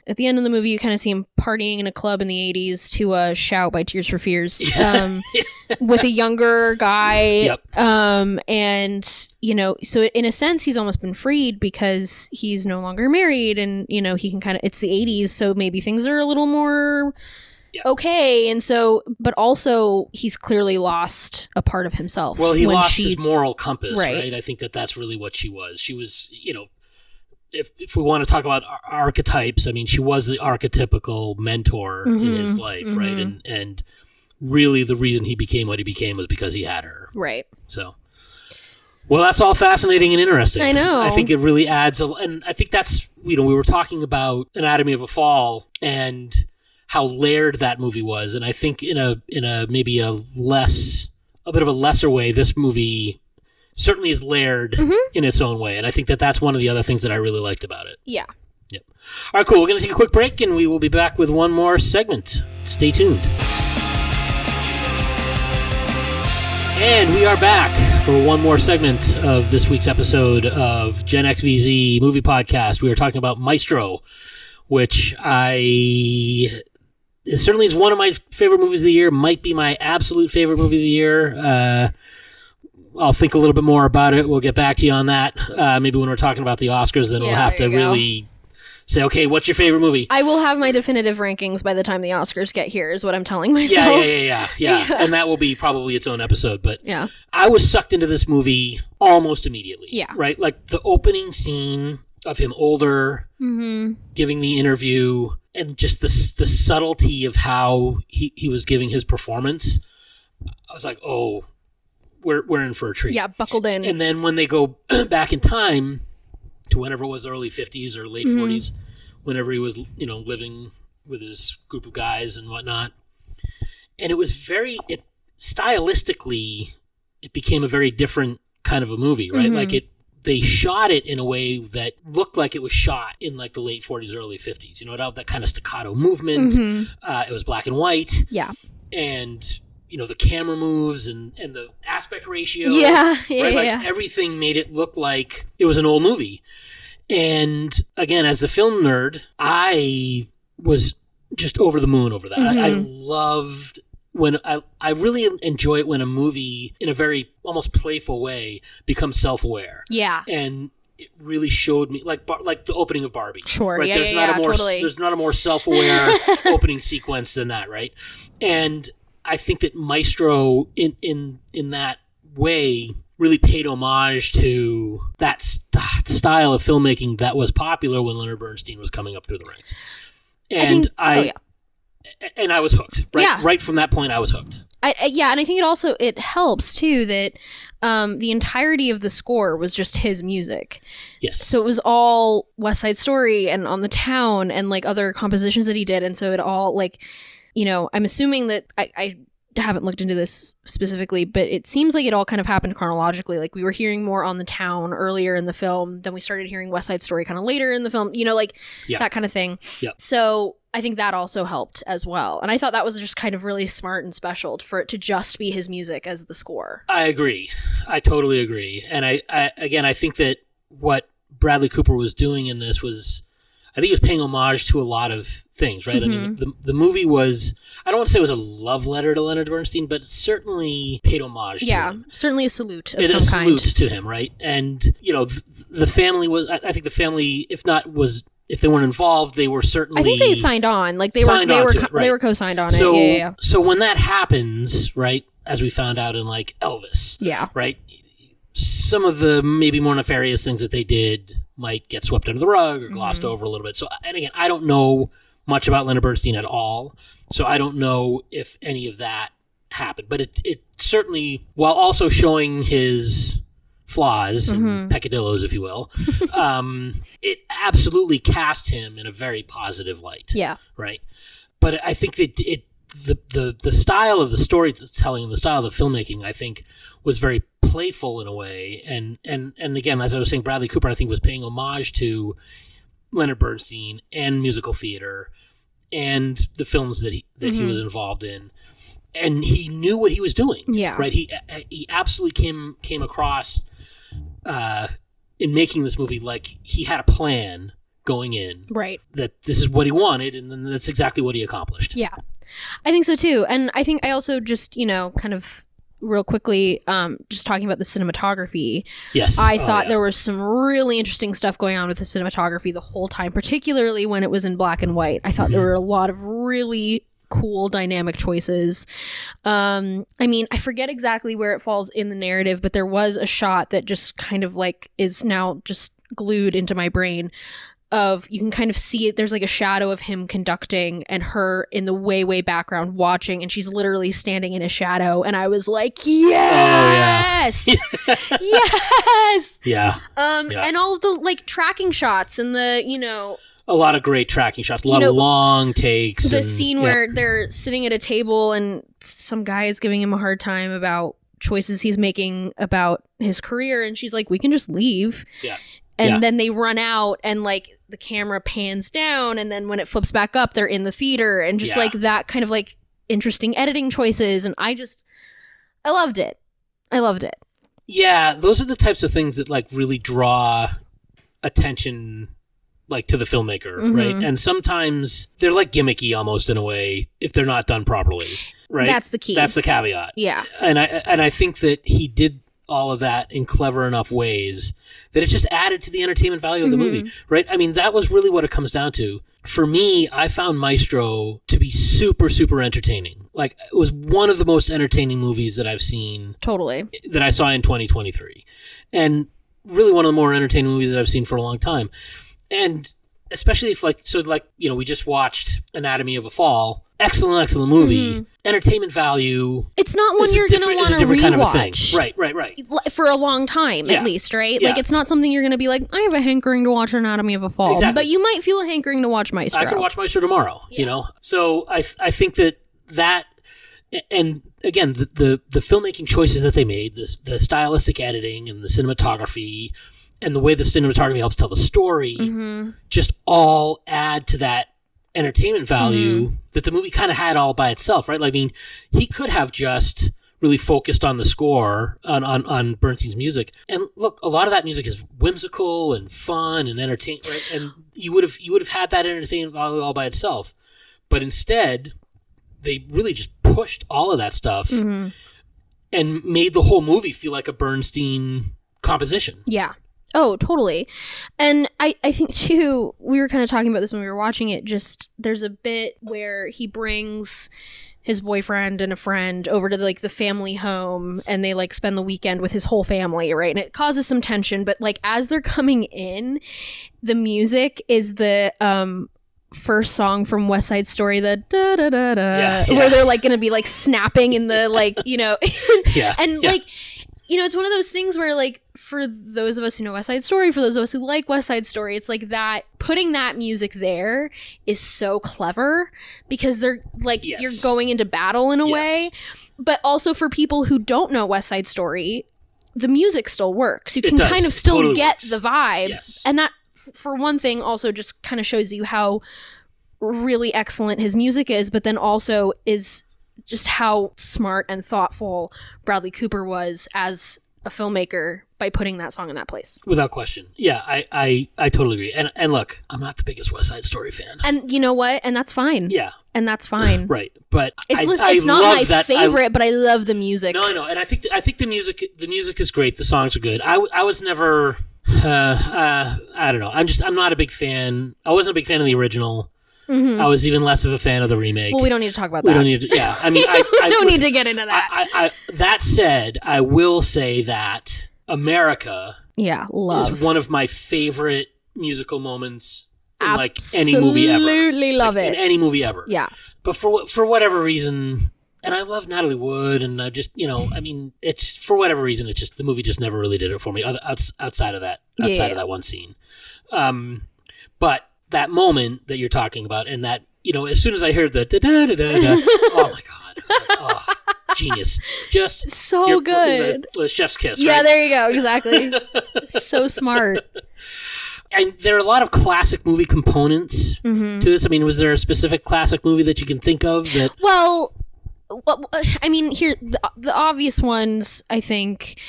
At the end of the movie, you kind of see him partying in a club in the '80s to uh, "Shout" by Tears for Fears um, with a younger guy. Yep. Um, and you know, so in a sense, he's almost been freed because he's no longer married, and you know, he can kind of. It's the '80s, so maybe things are a little more okay. And so, but also, he's clearly lost a part of himself. Well, he lost she- his moral compass, Right. right. I think that that's really what she was. She was, you know, if if we want to talk about ar- archetypes, I mean, she was the archetypical mentor in his Mhm, life, right? mhm. And and really, the reason he became what he became was because he had her. Right. So, well, that's all fascinating and interesting. I know. I think it really adds, a, and I think that's you know we were talking about Anatomy of a Fall and how layered that movie was, and I think in a in a maybe a less a bit of a lesser way, this movie certainly is layered Mhm. in its own way, and I think that that's one of the other things that I really liked about it. Yeah. Yep. All right, cool. We're going to take a quick break, and we will be back with one more segment. Stay tuned. And we are back for one more segment of this week's episode of Gen XVZ Movie Podcast. We are talking about Maestro, which I it certainly is one of my favorite movies of the year. Might be my absolute favorite movie of the year. Uh, I'll think a little bit more about it. We'll get back to you on that. Uh, maybe when we're talking about the Oscars, then we'll have to go. really say, okay, what's your favorite movie? I will have my definitive rankings by the time the Oscars get here, is what I'm telling myself. yeah, yeah, yeah, yeah. Yeah. And that will be probably its own episode. But Yeah. I was sucked into this movie almost immediately. Yeah. Right? Like the opening scene of him older, Mm-hmm. giving the interview, and just the, the subtlety of how he, he was giving his performance. I was like, oh, we're, we're in for a treat. Yeah, buckled in. And then when they go back in time to whenever it was early 50s or late Mhm. 40s, whenever he was, you know, living with his group of guys and whatnot. And it was very, it stylistically, it became a very different kind of a movie, right? Mhm. Like it, they shot it in a way that looked like it was shot in like the late 40s, early 50s. You know, it had that kind of staccato movement. Mhm. Uh, it was black and white. Yeah. And, you know, the camera moves and, and the aspect ratio Yeah. Yeah. right? Like yeah. everything made it look like it was an old movie. And again, as a film nerd, I was just over the moon over that. I, I Mhm. loved when I I really enjoy it when a movie, in a very almost playful way, becomes self aware, yeah. and it really showed me like Bar- like the opening of Barbie. Sure. Right, Yeah. there's yeah, not yeah, a more totally. there's not a more self aware opening sequence than that, right? And I think that Maestro in in in that way really paid homage to that st- style of filmmaking that was popular when Leonard Bernstein was coming up through the ranks. And think- I, oh, yeah. and I was hooked. Right, Yeah. right from that point, I was hooked. I, I, yeah, and I think it also it helps too that um, the entirety of the score was just his music. Yes. So it was all West Side Story and On the Town and like other compositions that he did, and so it all like, you know, I'm assuming that I, I haven't looked into this specifically, but it seems like it all kind of happened chronologically. Like we were hearing more On the Town earlier in the film, then we started hearing West Side Story kind of later in the film. You know, like Yeah. that kind of thing. Yeah. So I think that also helped as well, and I thought that was just kind of really smart and special for it to just be his music as the score. I agree. I totally agree. And I, I again, I think that what Bradley Cooper was doing in this was, I think he was paying homage to a lot of things, right? I mean, Mm-hmm. the, the movie was, I don't want to say it was a love letter to Leonard Bernstein, but certainly paid homage Yeah, to him. Yeah. Certainly a salute of It some a kind. salute to him, right? And, you know, th- the family was, I, I think the family, if not was, if they weren't involved, they were certainly. I think they signed on, like they were, they were co- it, right. they were co-signed on so, it. Yeah, yeah, yeah. so when that happens, right, as we found out in like Elvis, Yeah. right? Some of the maybe more nefarious things that they did might get swept under the rug or glossed Mhm. over a little bit. So, and again, I don't know much about Leonard Bernstein at all, so I don't know if any of that happened. But it, it certainly, while also showing his flaws Mhm. and peccadillos, if you will, um, it absolutely cast him in a very positive light Yeah. right? But I think that it the the the style of the storytelling and the style of the filmmaking, I think, was very playful in a way, and and and again, as I was saying, Bradley Cooper, I think, was paying homage to Leonard Bernstein and musical theater and the films that he that he Mhm. was involved in. and he knew what he was doing. Yeah. right. He he absolutely came came across uh, in making this movie like he had a plan going in Right. that this is what he wanted, and then that's exactly what he accomplished. Yeah. I think so too. And I think I also just, you know, kind of real quickly, um, just talking about the cinematography, Yes, I Oh, thought yeah. there was some really interesting stuff going on with the cinematography the whole time, particularly when it was in black and white. I thought there Mhm. were a lot of really cool dynamic choices. Um, I mean, I forget exactly where it falls in the narrative, but there was a shot that just kind of like is now just glued into my brain of you can kind of see it there's like a shadow of him conducting and her in the way way background watching and she's literally standing in a shadow and i was like yes yes yeah, um Yeah. and all of the like tracking shots and the you know a lot of great tracking shots, a lot know, of long takes. the and- scene yeah. where they're sitting at a table and some guy is giving him a hard time about choices he's making about his career and she's like we can just leave Yeah. and Yeah. then they run out and like the camera pans down and then when it flips back up they're in the theater and just Yeah. like that kind of like interesting editing choices and i just i loved it i loved it Yeah, those are the types of things that like really draw attention like to the filmmaker, Mhm. right? And sometimes they're like gimmicky almost in a way if they're not done properly, right? that's the key That's the caveat. yeah And I and I think that he did all of that in clever enough ways that it just added to the entertainment value of the Mhm. movie, right? I mean, that was really what it comes down to. For me, I found Maestro to be super super entertaining. Like it was one of the most entertaining movies that I've seen totally that I saw in 2023, and really one of the more entertaining movies that I've seen for a long time. And especially if like so like you know we just watched Anatomy of a Fall, excellent excellent movie, Mhm. entertainment value. it's not one you're gonna want to rewatch kind of a thing. Right, right, right. For a long time Yeah. at least right Yeah. like it's not something you're gonna be like i have a hankering to watch anatomy of a fall Exactly. but you might feel a hankering to watch maestro I could watch Maestro tomorrow. Yeah. You know, so I I think that that and again the the, the filmmaking choices that they made, this the stylistic editing and the cinematography. And the way the cinematography helps tell the story, hmm just all add to that entertainment value Mm-hmm. that the movie kind of had all by itself, right? Like, I mean, he could have just really focused on the score on, on, on Bernstein's music. And look, a lot of that music is whimsical and fun and entertaining, right? And you would have you would have had that entertainment value all by itself. But instead, they really just pushed all of that stuff hmm and made the whole movie feel like a Bernstein composition. Yeah. Oh, totally. And I, I think too, we were kind of talking about this when we were watching it. Just there's a bit where he brings his boyfriend and a friend over to like the family home and they like spend the weekend with his whole family, right? And it causes some tension, but like as they're coming in, the music is the um first song from West Side Story, the da da da da, Yeah, yeah. where they're like gonna be like snapping in the like, you know, Yeah. and like you know it's one of those things where like for those of us who know west side story for those of us who like west side story it's like that putting that music there is so clever because they're like Yes. you're going into battle in a Yes. way but also for people who don't know west side story the music still works you can kind of It still totally get works. the vibe Yes. and that f- for one thing also just kind of shows you how really excellent his music is but then also is just how smart and thoughtful Bradley Cooper was as a filmmaker by putting that song in that place. Without question. Yeah, I, I, I totally agree. And and look, I'm not the biggest West Side Story fan. And you know what? And that's fine. Yeah, And that's fine. right. But It's, I, listen, I not my that. I- favorite, but I love the music. no, I know, and I think I think the music the music is great. The songs are good. I, I was never. Uh, uh, I don't know. I'm just I'm not a big fan. I wasn't a big fan of the original. Mhm. I was even less of a fan of the remake. Well, we don't need to talk about We that. don't need to. Yeah, I mean, I, I we don't listen, need to get into that. I, that said, I will say that America yeah, love. is one of my favorite musical moments in like any movie ever. Absolutely love Like, in any movie ever. Yeah. But for for whatever reason, and I love Natalie Wood, and I just you know, I mean, it's for whatever reason, it just the movie just never really did it for me. Other, outside of that, outside yeah. of that one scene, um, but that moment that you're talking about, and that you know, as soon as I heard the da da da da, oh my god, like, oh, genius, just So good. the, the chef's kiss, Yeah, right? there you go. Exactly. so smart. and there are a lot of classic movie components hmm to this. I mean, was there a specific classic movie that you can think of that? Well, well, I mean, here the, the obvious ones I think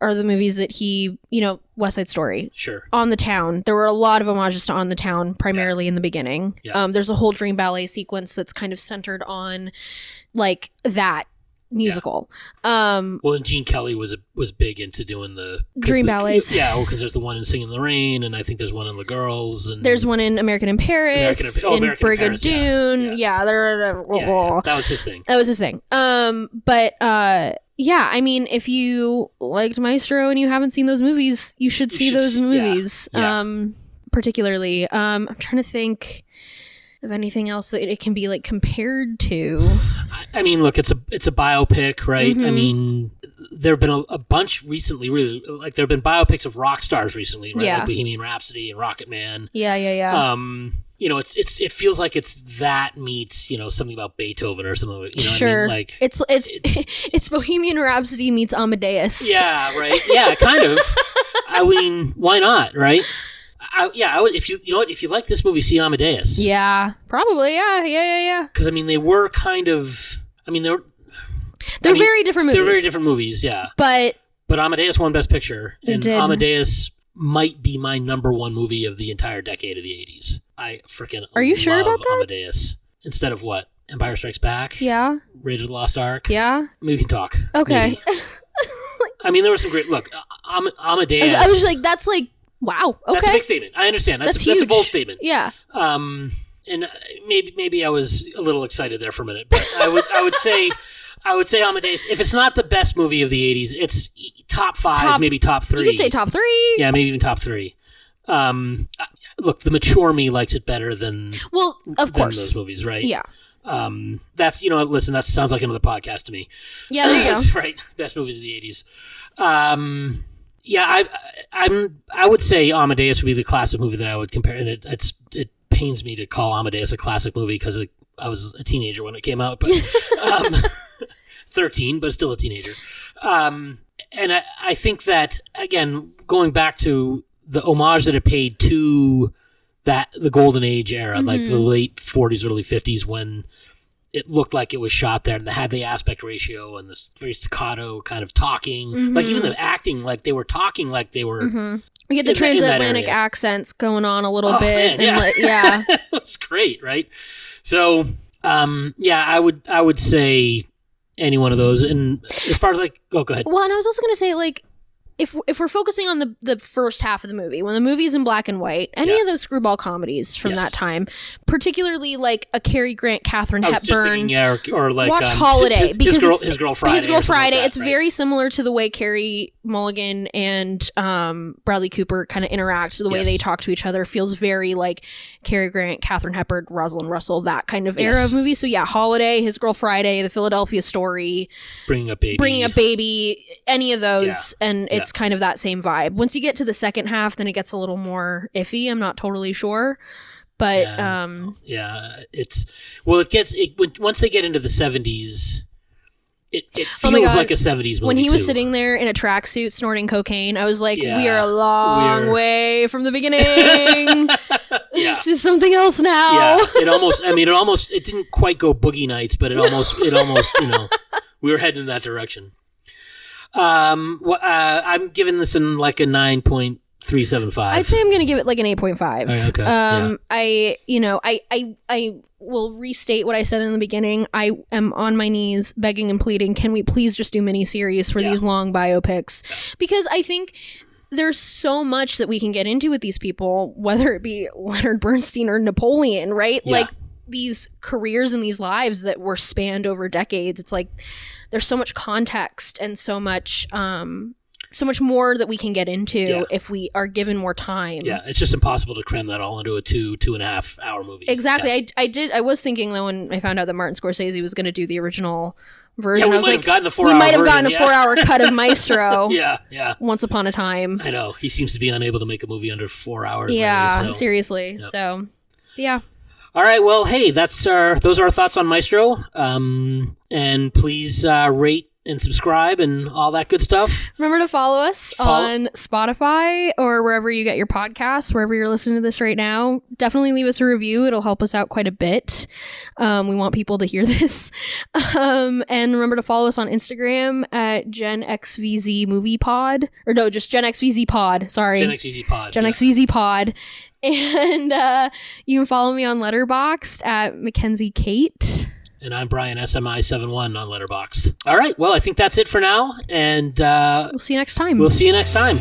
are the movies that he, you know, West Side Story, Sure. On the Town. There were a lot of homages to On the Town, primarily in the beginning. Yeah. Um, there's a whole Dream Ballet sequence that's kind of centered on like that musical. Um, Well, and Gene Kelly was was big into doing the Dream the- ballets. Yeah, because there's the one in Singing in the Rain, and I think there's one in The Girls, and there's one in American in Paris, American in- oh, American in yeah. Brigadoon. Yeah. Yeah. Yeah, yeah, that was his thing. That was his thing. Um, but uh, yeah, I mean, if you liked Maestro and you haven't seen those movies, you should You see should those yeah, movies. yeah. Um, particularly, um, I'm trying to think of anything else that it can be like compared to. I, I mean, look, it's a it's a biopic, right? I Mhm. mean, there have been a, a bunch recently, really. Like there have been biopics of rock stars recently, right? Yeah. Like Bohemian Rhapsody and Rocketman. Yeah, yeah, yeah. Um, you know, it's it's it feels like it's that meets you know something about Beethoven or something. You know, what I sure. mean? like it's it's it's- it's Bohemian Rhapsody meets Amadeus. yeah, right, yeah, kind of. I mean, why not, right? I, yeah, I would, if you you know what if you like this movie, see Amadeus. Yeah, probably. Yeah, yeah, yeah, yeah. because I mean they were kind of. I mean they're They're mean, very different movies. they're very different movies, yeah. But But Amadeus won Best Picture, and did. Amadeus might be my number one movie of the entire decade of the '80s. I freaking Are you sure about that? Amadeus instead of what Empire Strikes Back, yeah, Raiders of the Lost Ark. yeah. I mean, we can talk. Okay. I mean, there was some great look. Uh, Am- I Amadeus. was, I was like, that's like, wow. Okay. That's a big statement. I understand. That's That's that's a bold statement. yeah. Um, and uh, maybe maybe I was a little excited there for a minute, but I would I would say I would say Amadeus. If it's not the best movie of the '80s, it's top five, Top- maybe top three. You could say top three. Yeah, maybe even top three. Um, uh, look, the mature me likes it better than Well, of than course. those movies, right? Yeah. Um, that's you know, listen, that sounds like another podcast to me. Yeah, there you go. right, best movies of the '80s. Um, yeah, I, I'm. I would say Amadeus would be the classic movie that I would compare, and it it's, it pains me to call Amadeus a classic movie because I was a teenager when it came out, but um, thirteen, but still a teenager. Um, and I, I think that again, going back to the homage that it paid to that the golden age era, like the Mhm. late '40s, early '50s, when it looked like it was shot there, and they had the aspect ratio and this very staccato kind of talking, like even Mhm. the acting, like they were talking like they were. hmm We get the In that- in transatlantic accents going on a little Oh, bit. man, yeah. like, yeah. it was great, right? So, um, yeah, I would I would say any one of those. And as far as like, oh, go ahead. Well, and I was also going to say, like, if if we're focusing on the the first half of the movie, when the movie's in black and white, any Yeah. of those screwball comedies from Yes. that time, particularly like a Cary Grant, Katharine I was just Hepburn. thinking, yeah, or, or like Watch um, Holiday, his, because his girl, his girl Friday, His Girl something like Friday. that, it's right? very similar to the way Carey Mulligan and um, Bradley Cooper kind of interact. The way Yes. they talk to each other feels very like Cary Grant, Katharine Hepburn, Rosalind Russell, that kind of era Yes. of movie. So yeah, Holiday, His Girl Friday, The Philadelphia Story, bringing up baby, Bringing Up Baby, any of those, and it's kind of that same vibe. Once you get to the second half, then it gets a little more iffy. I'm not totally sure, but Yeah. um, Yeah, it's well, it gets it once they get into the seventies. It, it Oh feels God. like a seventies movie. when he was too. sitting there in a tracksuit snorting cocaine, I was like, "We are a long we're- way from the beginning. yeah, This is something else now." yeah, it almost. I mean, it almost. It didn't quite go boogie nights, but it almost. It almost. You know, we were heading in that direction. Um, wh- uh, I'm giving this in like a nine point three seven five. I'd say I'm gonna give it like an 8.5. Oh, okay, Um, I, you know, I, I, I will restate what I said in the beginning. I am on my knees begging and pleading. Can we please just do miniseries for Yeah. these long biopics? Because I think there's so much that we can get into with these people, whether it be Leonard Bernstein or Napoleon, right? Yeah. Like these careers and these lives that were spanned over decades. It's like there's so much context and so much, um, so much more that we can get into Yeah. if we are given more time. Yeah, it's just impossible to cram that all into a two two and a half hour movie. Exactly. Yeah, I, I did. I was thinking though when I found out that Martin Scorsese was going to do the original yeah version. we I was might like, have gotten the four. we hour might have gotten a yeah. four-hour cut of Maestro. Yeah, yeah. Once upon a time. I know he seems to be unable to make a movie under four hours. Yeah, lately, so. seriously. Yep. So, yeah. All right. Well, hey, that's our those are our thoughts on Maestro. Um, and please uh, rate and subscribe and all that good stuff. Remember to follow us Follow- on Spotify or wherever you get your podcasts, wherever you're listening to this right now. Definitely leave us a review. It'll help us out quite a bit. Um, we want people to hear this. Um, and remember to follow us on Instagram at Gen XVZ Movie Pod. Or no, just Gen XVZ Pod. Sorry. Gen X Easy Pod. Gen yeah. XVZ Pod. And uh, you can follow me on Letterboxd at Mackenzie Kate. And I'm Brian SMI71 on Letterboxd. All right. Well, I think that's it for now. And uh, We'll see you next time. we'll see you next time.